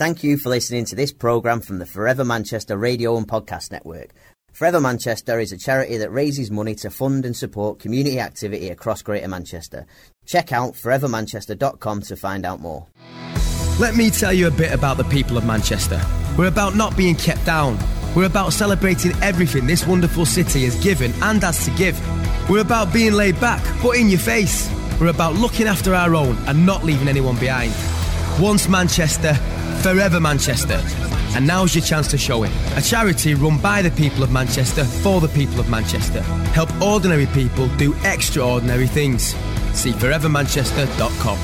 Thank you for listening to this programme from the Forever Manchester Radio and Podcast Network. Forever Manchester is a charity that raises money to fund and support community activity across Greater Manchester. Check out forevermanchester.com to find out more. Let me tell you a bit about the people of Manchester. We're about not being kept down. We're about celebrating everything this wonderful city has given and has to give. We're about being laid back, but in your face. We're about looking after our own and not leaving anyone behind. Once Manchester, forever Manchester. And now's your chance to show it. A charity run by the people of Manchester for the people of Manchester. Help ordinary people do extraordinary things. See forevermanchester.com.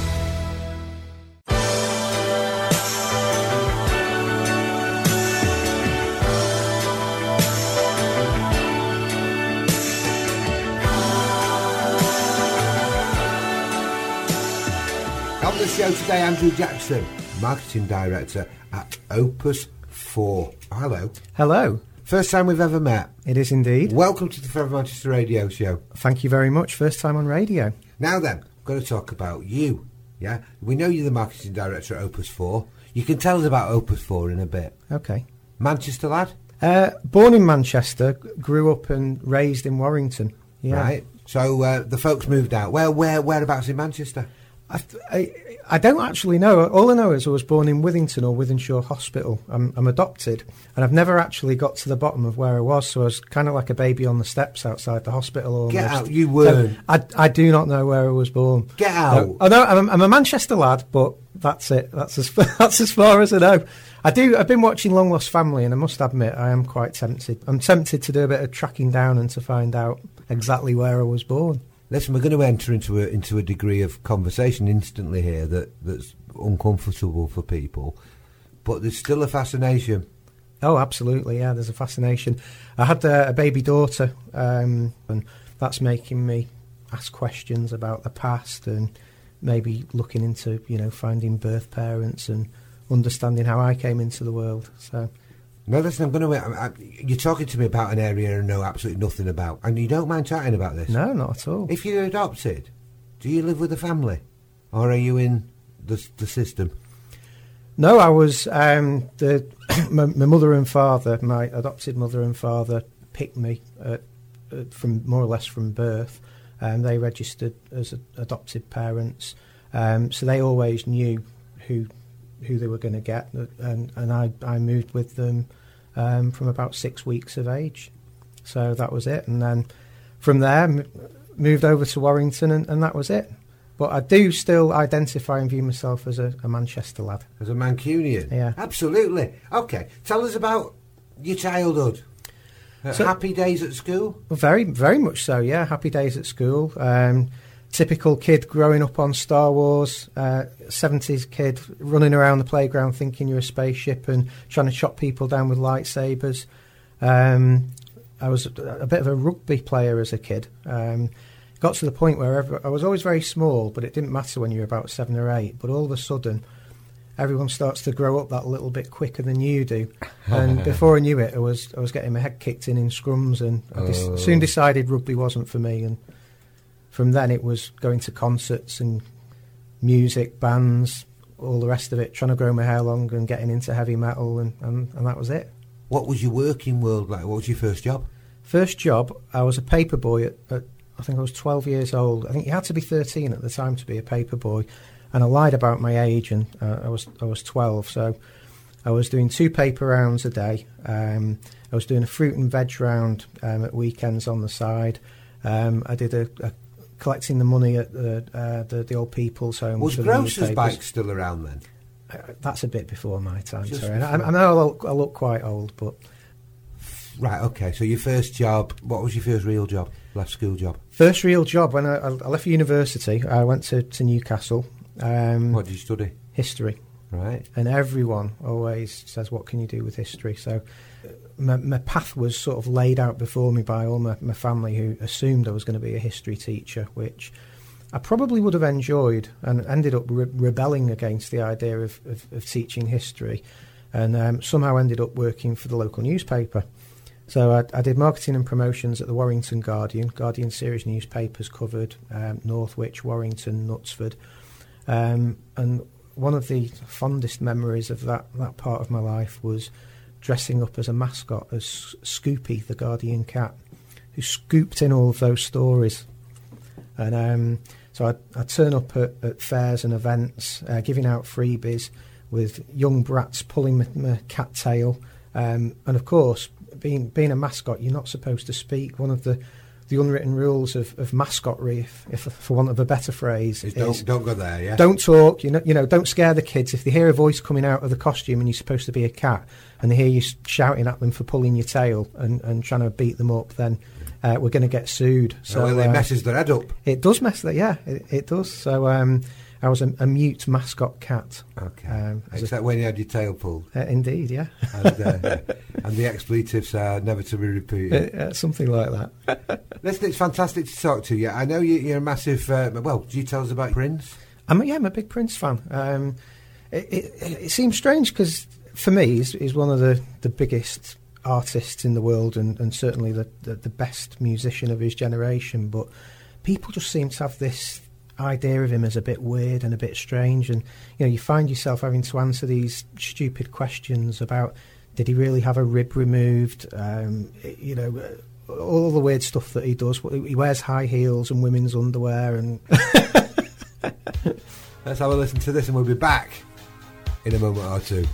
On the show today, Andrew Jackson, Marketing Director at Opus 4. Hello. Hello. First time we've ever met. It is indeed. Welcome to the Forever Manchester Radio Show. Thank you very much. First time on radio. Now then, I'm going to talk about you. Yeah, we know you're the Marketing Director at Opus 4. You can tell us about Opus 4 in a bit. Okay. Manchester lad? Uh, born in Manchester, grew up and raised in Warrington. Yeah. Right. So uh, the folks moved out. Where, where, whereabouts in Manchester? I, th- I, I don't actually know. All I know is I was born in Withington or Wythenshawe Hospital. I'm, I'm adopted, and I've never actually got to the bottom of where I was. So I was kind of like a baby on the steps outside the hospital. Almost. Get out, you weren't. I, I do not know where I was born. Get out. No, I know I'm, I'm a Manchester lad, but that's it. That's as that's as far as I know. I do. I've been watching Long Lost Family, and I must admit, I am quite tempted. I'm tempted to do a bit of tracking down and to find out exactly where I was born. Listen, we're going to enter into a, into a degree of conversation instantly here that, that's uncomfortable for people, but there's still a fascination. Oh, absolutely. Yeah, there's a fascination. I had uh, a baby daughter, um, and that's making me ask questions about the past and maybe looking into, you know, finding birth parents and understanding how I came into the world. So, No, listen, I'm going to. I, I, you're talking to me about an area I know absolutely nothing about, and you don't mind chatting about this. no, not at all. If you're adopted, do you live with a family, or are you in the the system? No, I was um, the my, my mother and father, my adopted mother and father, picked me uh, uh, from more or less from birth. Um, they registered as a, adopted parents, um, so they always knew who who they were going to get, and and I I moved with them um, from about six weeks of age, so that was it, and then from there m- moved over to Warrington, and, and that was it. But I do still identify and view myself as a, a Manchester lad. As a Mancunian? Yeah. Absolutely. Okay, tell us about your childhood. So- happy days at school? Very, very much so. Yeah, happy days at school. Um, typical kid growing up on Star Wars. uh, Seventies kid running around the playground thinking you're a spaceship and trying to chop people down with lightsabers. Um, I was a, bit of a rugby player as a kid. Um, got to the point where ever, I was always very small, but it didn't matter when you were about seven or eight. But all of a sudden, everyone starts to grow up that little bit quicker than you do. And before I knew it, I was I was getting my head kicked in in scrums, and I dis- Oh. soon decided rugby wasn't for me. And from then, it was going to concerts and music, bands, all the rest of it, trying to grow my hair long and getting into heavy metal, and, and, and that was it. What was your working world like? What was your first job? First job, I was a paper boy at, at I think I was 12 years old. I think you had to be 13 at the time to be a paper boy, and I lied about my age, and uh, I was I was 12. So I was doing two paper rounds a day. Um, I was doing a fruit and veg round um, at weekends on the side. Um, I did a, a collecting the money at the uh, the, the old people's home. Was Grocer's. Bike still around then? Uh, That's a bit before my time. Just Sorry, I. I know I look, I look quite old, but Right, okay. So your first job, what was your first real job? Last school job? First real job when I, I left university, I went to, to Newcastle. Um, What did you study? history, Right. and everyone always says, "What can you do with history?" So, my, my path was sort of laid out before me by all my, my family, who assumed I was going to be a history teacher, which I probably would have enjoyed, and ended up re- rebelling against the idea of, of, of teaching history, and um, somehow ended up working for the local newspaper. So I, I did marketing and promotions at the Warrington Guardian. Guardian series newspapers covered um, Northwich, Warrington, Knutsford, um, and one of the fondest memories of that, that part of my life was dressing up as a mascot as Scoopy, the guardian cat, who scooped in all of those stories. And um, so I'd, I'd, turn up at, at, fairs and events, uh, giving out freebies with young brats pulling my, my cat tail. Um, and of course, being being a mascot, you're not supposed to speak. One of the the unwritten rules of, of mascotry, if, if for want of a better phrase, is don't, don't go there. Yeah. Don't talk. You know, you know, don't scare the kids. If they hear a voice coming out of the costume and you're supposed to be a cat, and they hear you shouting at them for pulling your tail and, and trying to beat them up, then uh, we're going to get sued. So well, it uh, messes their head up. It does mess that. Yeah, it, it does. So um, I was a, a, mute mascot cat. Okay. Um, Except a, when you had your tail pulled. Uh, indeed, yeah. and, uh, and, the expletives are never to be repeated. Uh, uh something like that. Listen, it's fantastic to talk to you. I know you, are a massive. Uh, well, do you tell us about Prince? I'm, yeah, I'm a big Prince fan. Um, it, it, it, seems strange because for me, he's, he's, one of the, the biggest artists in the world and, and certainly the, the, the best musician of his generation. But people just seem to have this idea of him as a bit weird and a bit strange. And you know, you find yourself having to answer these stupid questions about did he really have a rib removed? Um, you know, all the weird stuff that he does. He wears high heels and women's underwear. And let's have a listen to this, and we'll be back in a moment or two.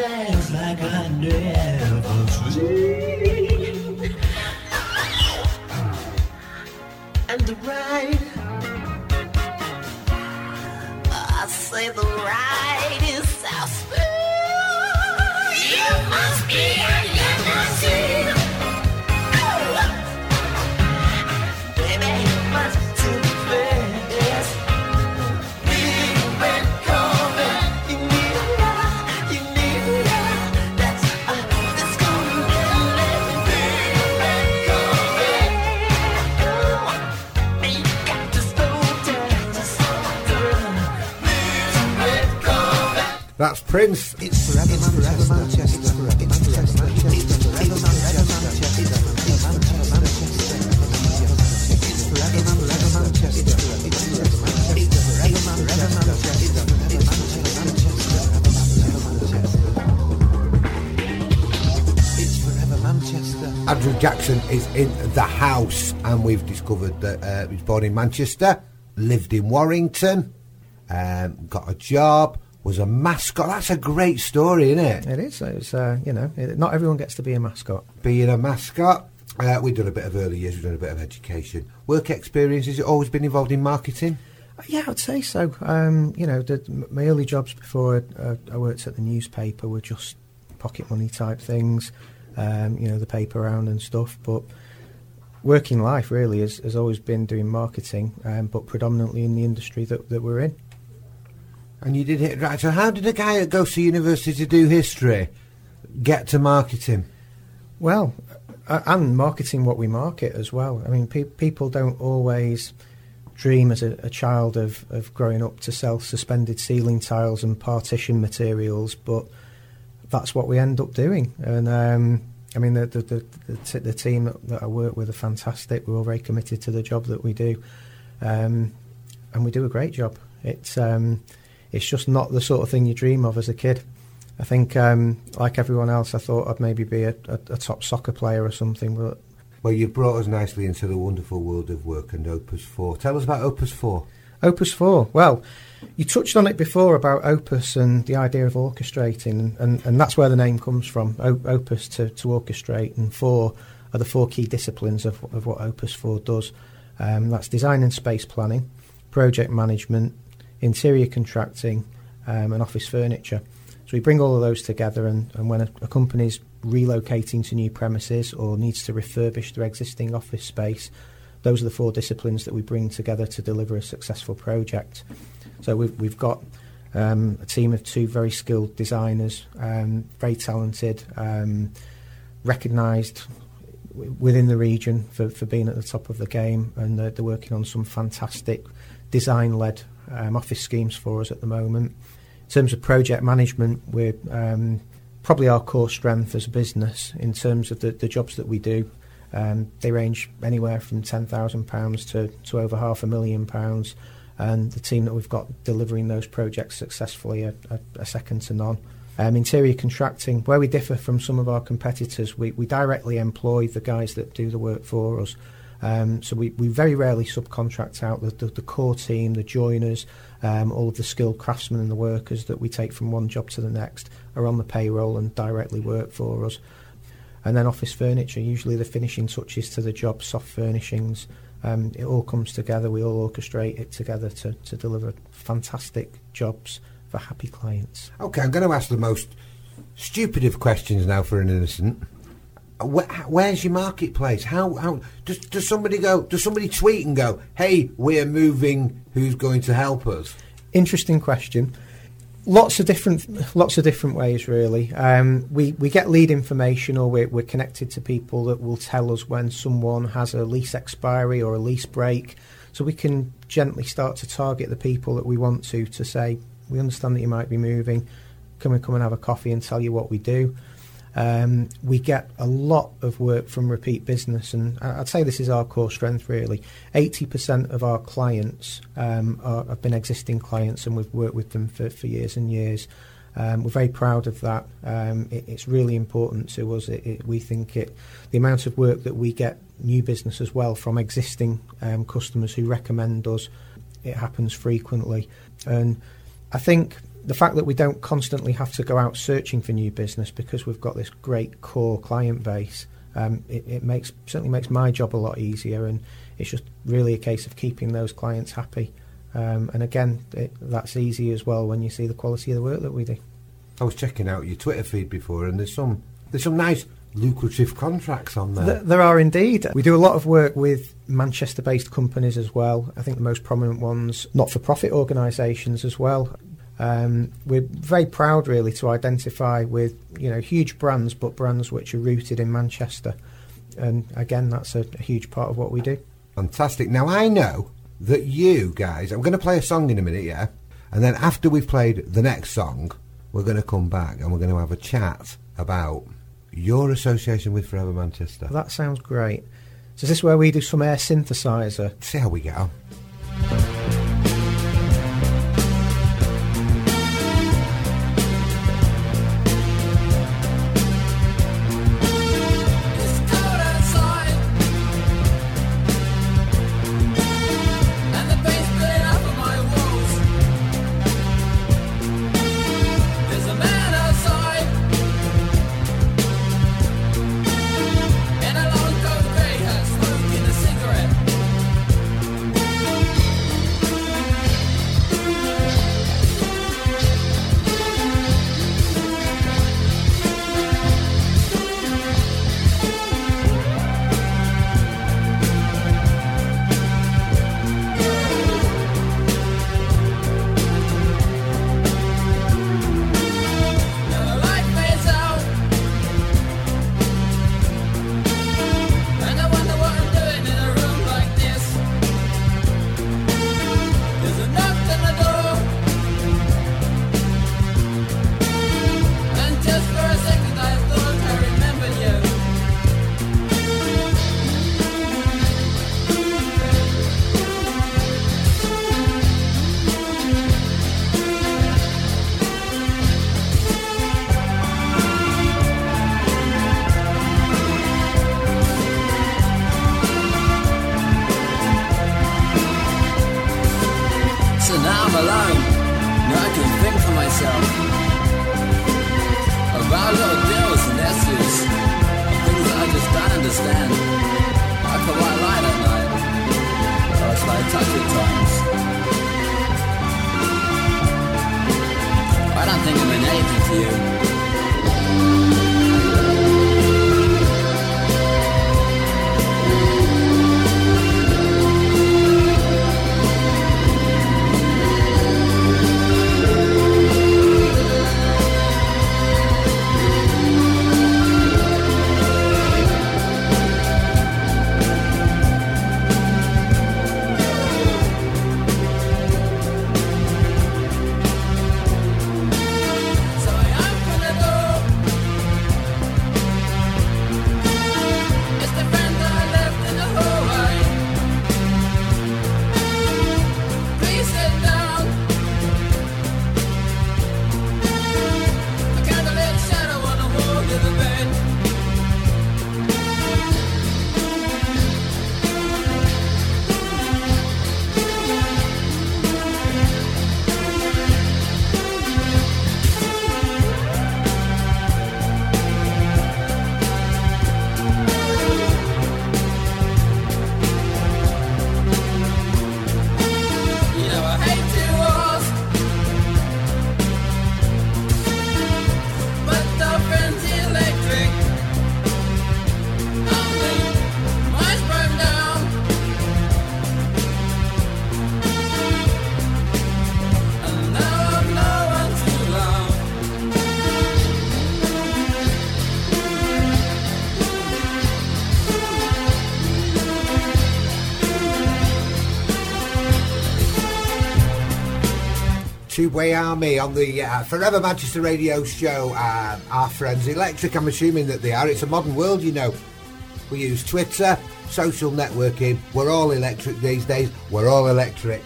Dance like I never seen. And the ride, I say the ride is so Manchester. It's forever Manchester. Andrew Jackson is in the house, and we've discovered that uh, he was born in Manchester, lived in Warrington, um, got a job, was a mascot. That's a great story, isn't it? It is. It's uh, you know, it, not everyone gets to be a mascot. Being a mascot. Uh, we've done a bit of early years, we've done a bit of education. Work experience, has it always been involved in marketing? Yeah, I'd say so. Um, you know, the, my early jobs before I, I worked at the newspaper were just pocket money type things. Um, you know, the paper round and stuff. But working life really has, has always been doing marketing, um, but predominantly in the industry that, that we're in. And you did it right. So, how did a guy that goes to university to do history get to marketing? Well, uh, and marketing what we market as well. I mean, pe- people don't always dream as a, a child of, of growing up to sell suspended ceiling tiles and partition materials, but that's what we end up doing. And um, I mean, the the, the, the, t- the team that, that I work with are fantastic. We're all very committed to the job that we do, um, and we do a great job. It's um, it's just not the sort of thing you dream of as a kid. I think, um, like everyone else, I thought I'd maybe be a, a, a top soccer player or something, but Well, you've brought us nicely into the wonderful world of work and Opus 4. Tell us about Opus 4. Opus 4. Well, you touched on it before about Opus and the idea of orchestrating, and, and, and that's where the name comes from. O- opus to, to orchestrate, and 4 are the four key disciplines of, of what Opus 4 does. Um, that's design and space planning, project management, interior contracting, um, and office furniture. So we bring all of those together, and, and when a, a company's relocating to new premises or needs to refurbish their existing office space, those are the four disciplines that we bring together to deliver a successful project. So we've, we've got um, a team of two very skilled designers, um, very talented, um, recognised w- within the region for, for being at the top of the game, and they're, they're working on some fantastic design-led um, office schemes for us at the moment. In terms of project management, we're um, probably our core strength as a business in terms of the, the jobs that we do. Um, they range anywhere from £10,000 to, to over half a million pounds. And the team that we've got delivering those projects successfully are, are, are second to none. Um, interior contracting, where we differ from some of our competitors, we, we directly employ the guys that do the work for us. Um, so we, we very rarely subcontract out the, the, the core team, the joiners, um, all of the skilled craftsmen and the workers that we take from one job to the next are on the payroll and directly work for us. And then office furniture, usually the finishing touches to the job, soft furnishings. Um, it all comes together. We all orchestrate it together to, to deliver fantastic jobs for happy clients. Okay, I'm going to ask the most stupid of questions now for an innocent. Where, where's your marketplace? How how does does somebody go? Does somebody tweet and go, "Hey, we're moving. Who's going to help us?" Interesting question. Lots of different, lots of different ways, really. Um, we we get lead information, or we're, we're connected to people that will tell us when someone has a lease expiry or a lease break, so we can gently start to target the people that we want to to say, we understand that you might be moving. Can we come and have a coffee and tell you what we do? Um, we get a lot of work from repeat business, and I'd say this is our core strength. Really, eighty percent of our clients um, are, have been existing clients, and we've worked with them for, for years and years. Um, we're very proud of that. Um, it, it's really important to us. It, it, we think it, the amount of work that we get new business as well from existing um, customers who recommend us, it happens frequently, and I think the fact that we don't constantly have to go out searching for new business because we've got this great core client base, um, it, it makes certainly makes my job a lot easier, and it's just really a case of keeping those clients happy. Um, and again, it, that's easy as well when you see the quality of the work that we do. I was checking out your Twitter feed before, and there's some there's some nice lucrative contracts on there. Th- there are indeed. We do a lot of work with Manchester based companies as well. I think the most prominent ones, not for profit organisations as well. Um, we're very proud, really, to identify with you know huge brands, but brands which are rooted in Manchester. And again, that's a, a huge part of what we do. Fantastic. Now I know that you guys. I'm going to play a song in a minute, yeah, and then after we've played the next song, we're going to come back and we're going to have a chat about your association with Forever Manchester. That sounds great. So is this where we do some air synthesizer? See how we get Tubeway Army on the uh, Forever Manchester Radio Show. Um, Are Friends Electric, I'm assuming that they are. It's a modern world, you know. We use Twitter, social networking. We're all electric these days. We're all electric.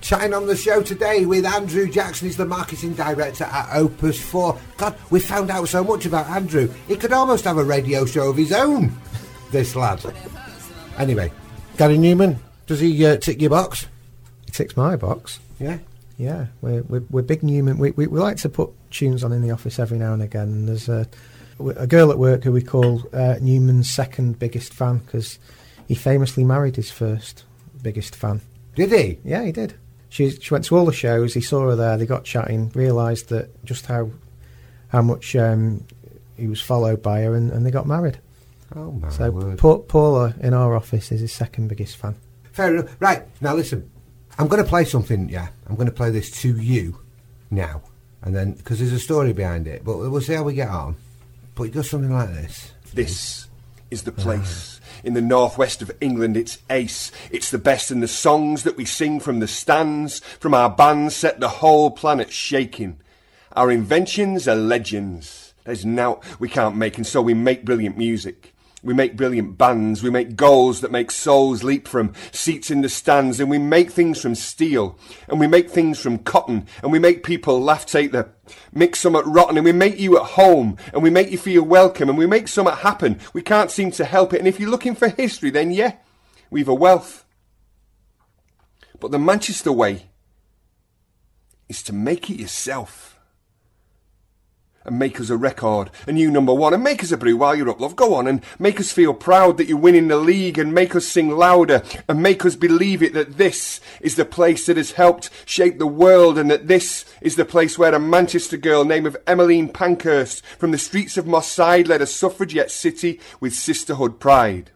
Chatting on the show today with Andrew Jackson, he's the marketing director at Opus 4. God, we found out so much about Andrew. He could almost have a radio show of his own, this lad. Anyway, Gary Numan, does he uh, tick your box? He ticks my box. Yeah. Yeah, we're, we're, we're big Numan. We, we, we like to put tunes on in the office every now and again. And there's a girl at work who we call uh, Numan's second biggest fan because he famously married his first biggest fan. Did he? Yeah, he did. She she went to all the shows. He saw her there. They got chatting. Realised that just how how much um, he was followed by her, and, and they got married. Oh my so word! Pa- Paula in our office is his second biggest fan. Fair enough. Right now, listen. I'm going to play something. Yeah, I'm going to play this to you now, and then because there's a story behind it, but we'll see how we get on. But it goes something like this. This is the place. In the northwest of England, it's ace. It's the best, and the songs that we sing from the stands, from our bands, set the whole planet shaking. Our inventions are legends. There's now we can't make, and so we make brilliant music. We make brilliant bands. We make goals that make souls leap from seats in the stands, and we make things from steel, and we make things from cotton, and we make people laugh, take the mix somewhat rotten, and we make you at home, and we make you feel welcome, and we make somewhat happen. We can't seem to help it, and if you're looking for history, then yeah, we've a wealth. But the Manchester way is to make it yourself and make us a record, a new number one, and make us a brew while you're up, love. Go on and make us feel proud that you're winning the league, and make us sing louder, and make us believe it that this is the place that has helped shape the world, and that this is the place where a Manchester girl named of Emmeline Pankhurst from the streets of Moss Side led a suffragette city with sisterhood pride.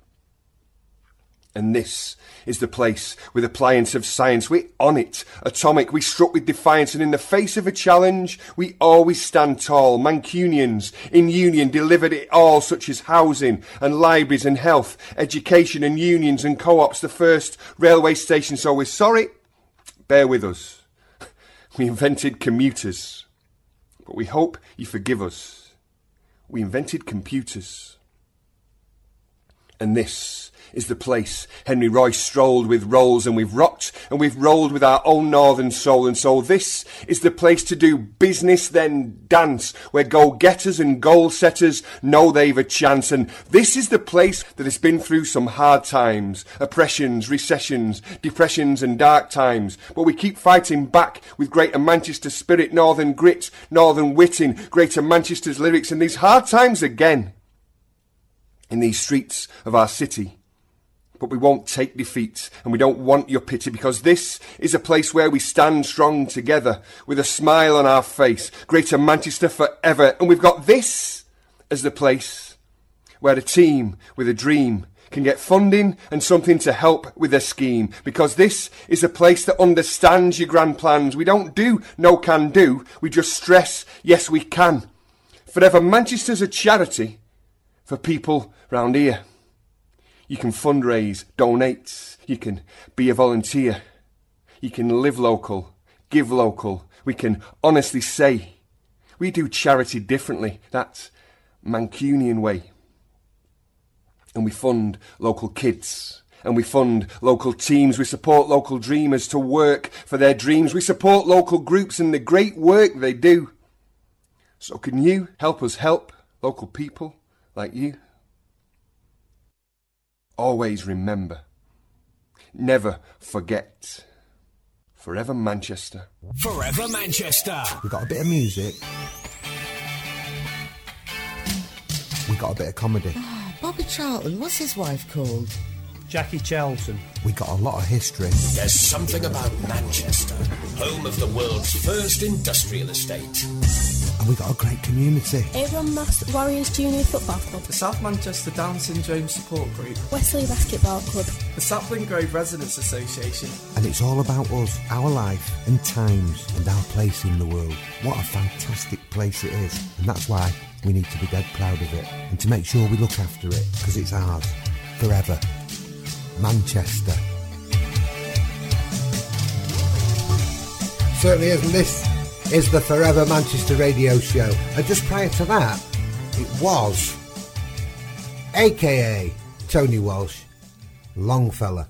And this is the place with appliance of science. We're on it, atomic. We struck with defiance, and in the face of a challenge, we always stand tall. Mancunians in union delivered it all, such as housing and libraries and health, education and unions and co-ops. The first railway station. So we're sorry. Bear with us. We invented commuters, but we hope you forgive us. We invented computers. And this is the place. Henry Royce strolled with Rolls and we've rocked and we've rolled with our own northern soul. And so this is the place to do business then dance where goal getters and goal setters know they've a chance. And this is the place that has been through some hard times oppressions recessions depressions and dark times. But we keep fighting back with greater Manchester spirit northern grit northern wit in greater Manchester's lyrics in these hard times again in these streets of our city. But we won't take defeat and we don't want your pity because this is a place where we stand strong together with a smile on our face. Greater Manchester forever. And we've got this as the place where a team with a dream can get funding and something to help with their scheme because this is a place that understands your grand plans. We don't do no can do. We just stress yes we can. Forever Manchester's a charity for people round here. You can fundraise, donate, you can be a volunteer, you can live local, give local. We can honestly say we do charity differently. That's Mancunian way. And we fund local kids. And we fund local teams. We support local dreamers to work for their dreams. We support local groups and the great work they do. So can you help us help local people like you? Always remember. Never forget. Forever Manchester. Forever Manchester. We got a bit of music. We got a bit of comedy. Ah, Bobby Charlton, what's his wife called? Jackie Charlton. We got a lot of history. There's something about Manchester, home of the world's first industrial estate. And we've got a great community. Avon Mass Warriors Junior Football Club, The South Manchester Down Syndrome Support Group, Wesley Basketball Club, the Sapling Grove Residents Association, And it's all about us, our life and times and our place in the world. What a fantastic place it is. And that's why we need to be dead proud of it and to make sure we look after it because it's ours forever. Manchester. Certainly isn't this is the Forever Manchester Radio Show. And just prior to that, it was, aka Tony Walsh, Longfella,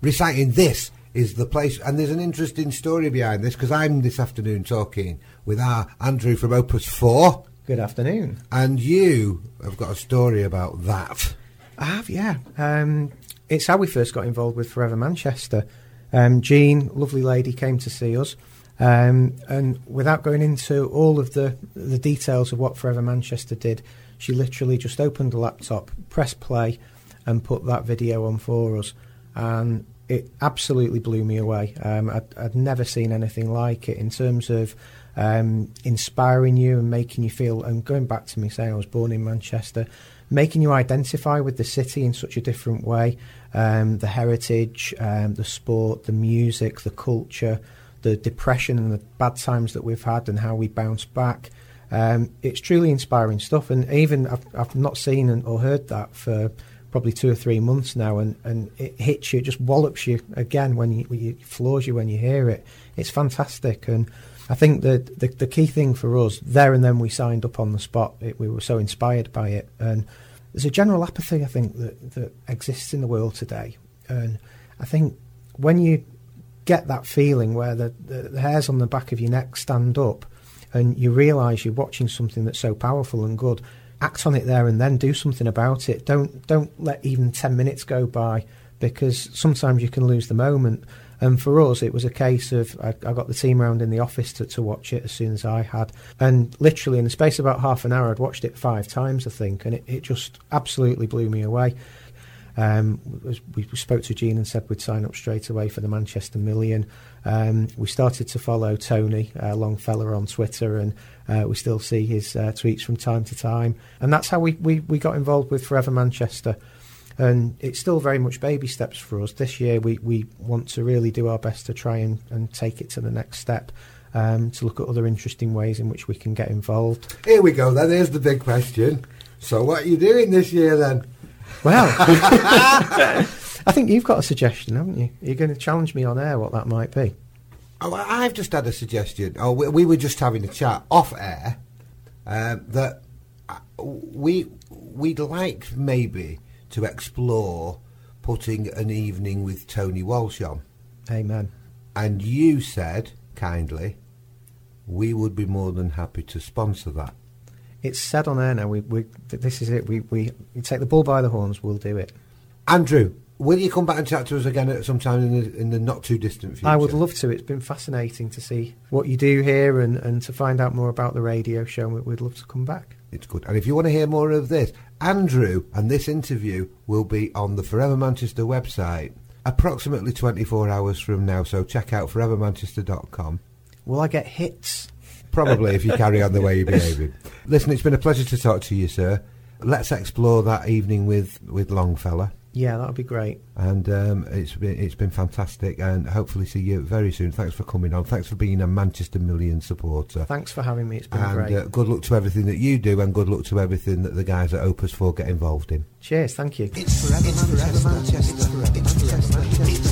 reciting this is the place. And there's an interesting story behind this because I'm this afternoon talking with our Andrew from Opus 4, Good afternoon. and you have got a story about that. I have, yeah. Um, it's how we first got involved with Forever Manchester. Um, Jean, lovely lady, came to see us. Um, and without going into all of the, the details of what Forever Manchester did, she literally just opened the laptop, pressed play, and put that video on for us. And it absolutely blew me away. Um, I'd, I'd never seen anything like it in terms of um, inspiring you and making you feel. And going back to me saying I was born in Manchester, making you identify with the city in such a different way. Um, the heritage, um, the sport, the music, the culture, the depression and the bad times that we've had, and how we bounce back. Um, it's truly inspiring stuff, and even I've, I've not seen or heard that for probably two or three months now, and, and it hits you, it just wallops you again when you, when you floors you when you hear it. It's fantastic, and I think that the, the key thing for us there and then we signed up on the spot. It, we were so inspired by it, and there's a general apathy I think that, that exists in the world today, and I think when you get that feeling where the, the, the hairs on the back of your neck stand up and you realise you're watching something that's so powerful and good, act on it there and then do something about it. Don't don't let even ten minutes go by because sometimes you can lose the moment. And for us, it was a case of I, I got the team round in the office to, to watch it as soon as I had, and literally in the space of about half an hour, I'd watched it five times, I think, and it, it just absolutely blew me away. Um, we, spoke to Gene and said we'd sign up straight away for the Manchester Million. Um, we started to follow Tony uh, Longfella on Twitter, and uh, we still see his uh, tweets from time to time. And that's how we, we, we got involved with Forever Manchester. And it's still very much baby steps for us. This year, we, we want to really do our best to try and, and take it to the next step, um, to look at other interesting ways in which we can get involved. Here we go. Then here's the big question. So, what are you doing this year then? Well, I think you've got a suggestion, haven't you? You're going to challenge me on air what that might be. Oh, I've just had a suggestion. Oh, we, we were just having a chat off air um, that uh, we we'd like maybe to explore putting an evening with Tony Walsh on. Amen. And you said kindly, we would be more than happy to sponsor that. It's said on air now. We, we this is it. We, we take the bull by the horns. We'll do it. Andrew, will you come back and chat to us again at some time in the, in the not too distant future? I would love to. It's been fascinating to see what you do here and, and to find out more about the radio show. We- We'd love to come back. It's good. And if you want to hear more of this, Andrew and this interview will be on the Forever Manchester website approximately 24 hours from now. So check out forevermanchester.com. Will I get hits? Probably if you carry on the way you're behaving. Listen, it's been a pleasure to talk to you, sir. Let's explore that evening with, with Longfella. Yeah, that would be great. And um, it's been it's been fantastic, and hopefully see you very soon. Thanks for coming on. Thanks for being a Manchester Million supporter. Thanks for having me. It's been and great. uh, good luck to everything that you do, and good luck to everything that the guys at Opus 4 get involved in. Cheers. Thank you. It's forever, Manchester. Forever Manchester. Forever Manchester.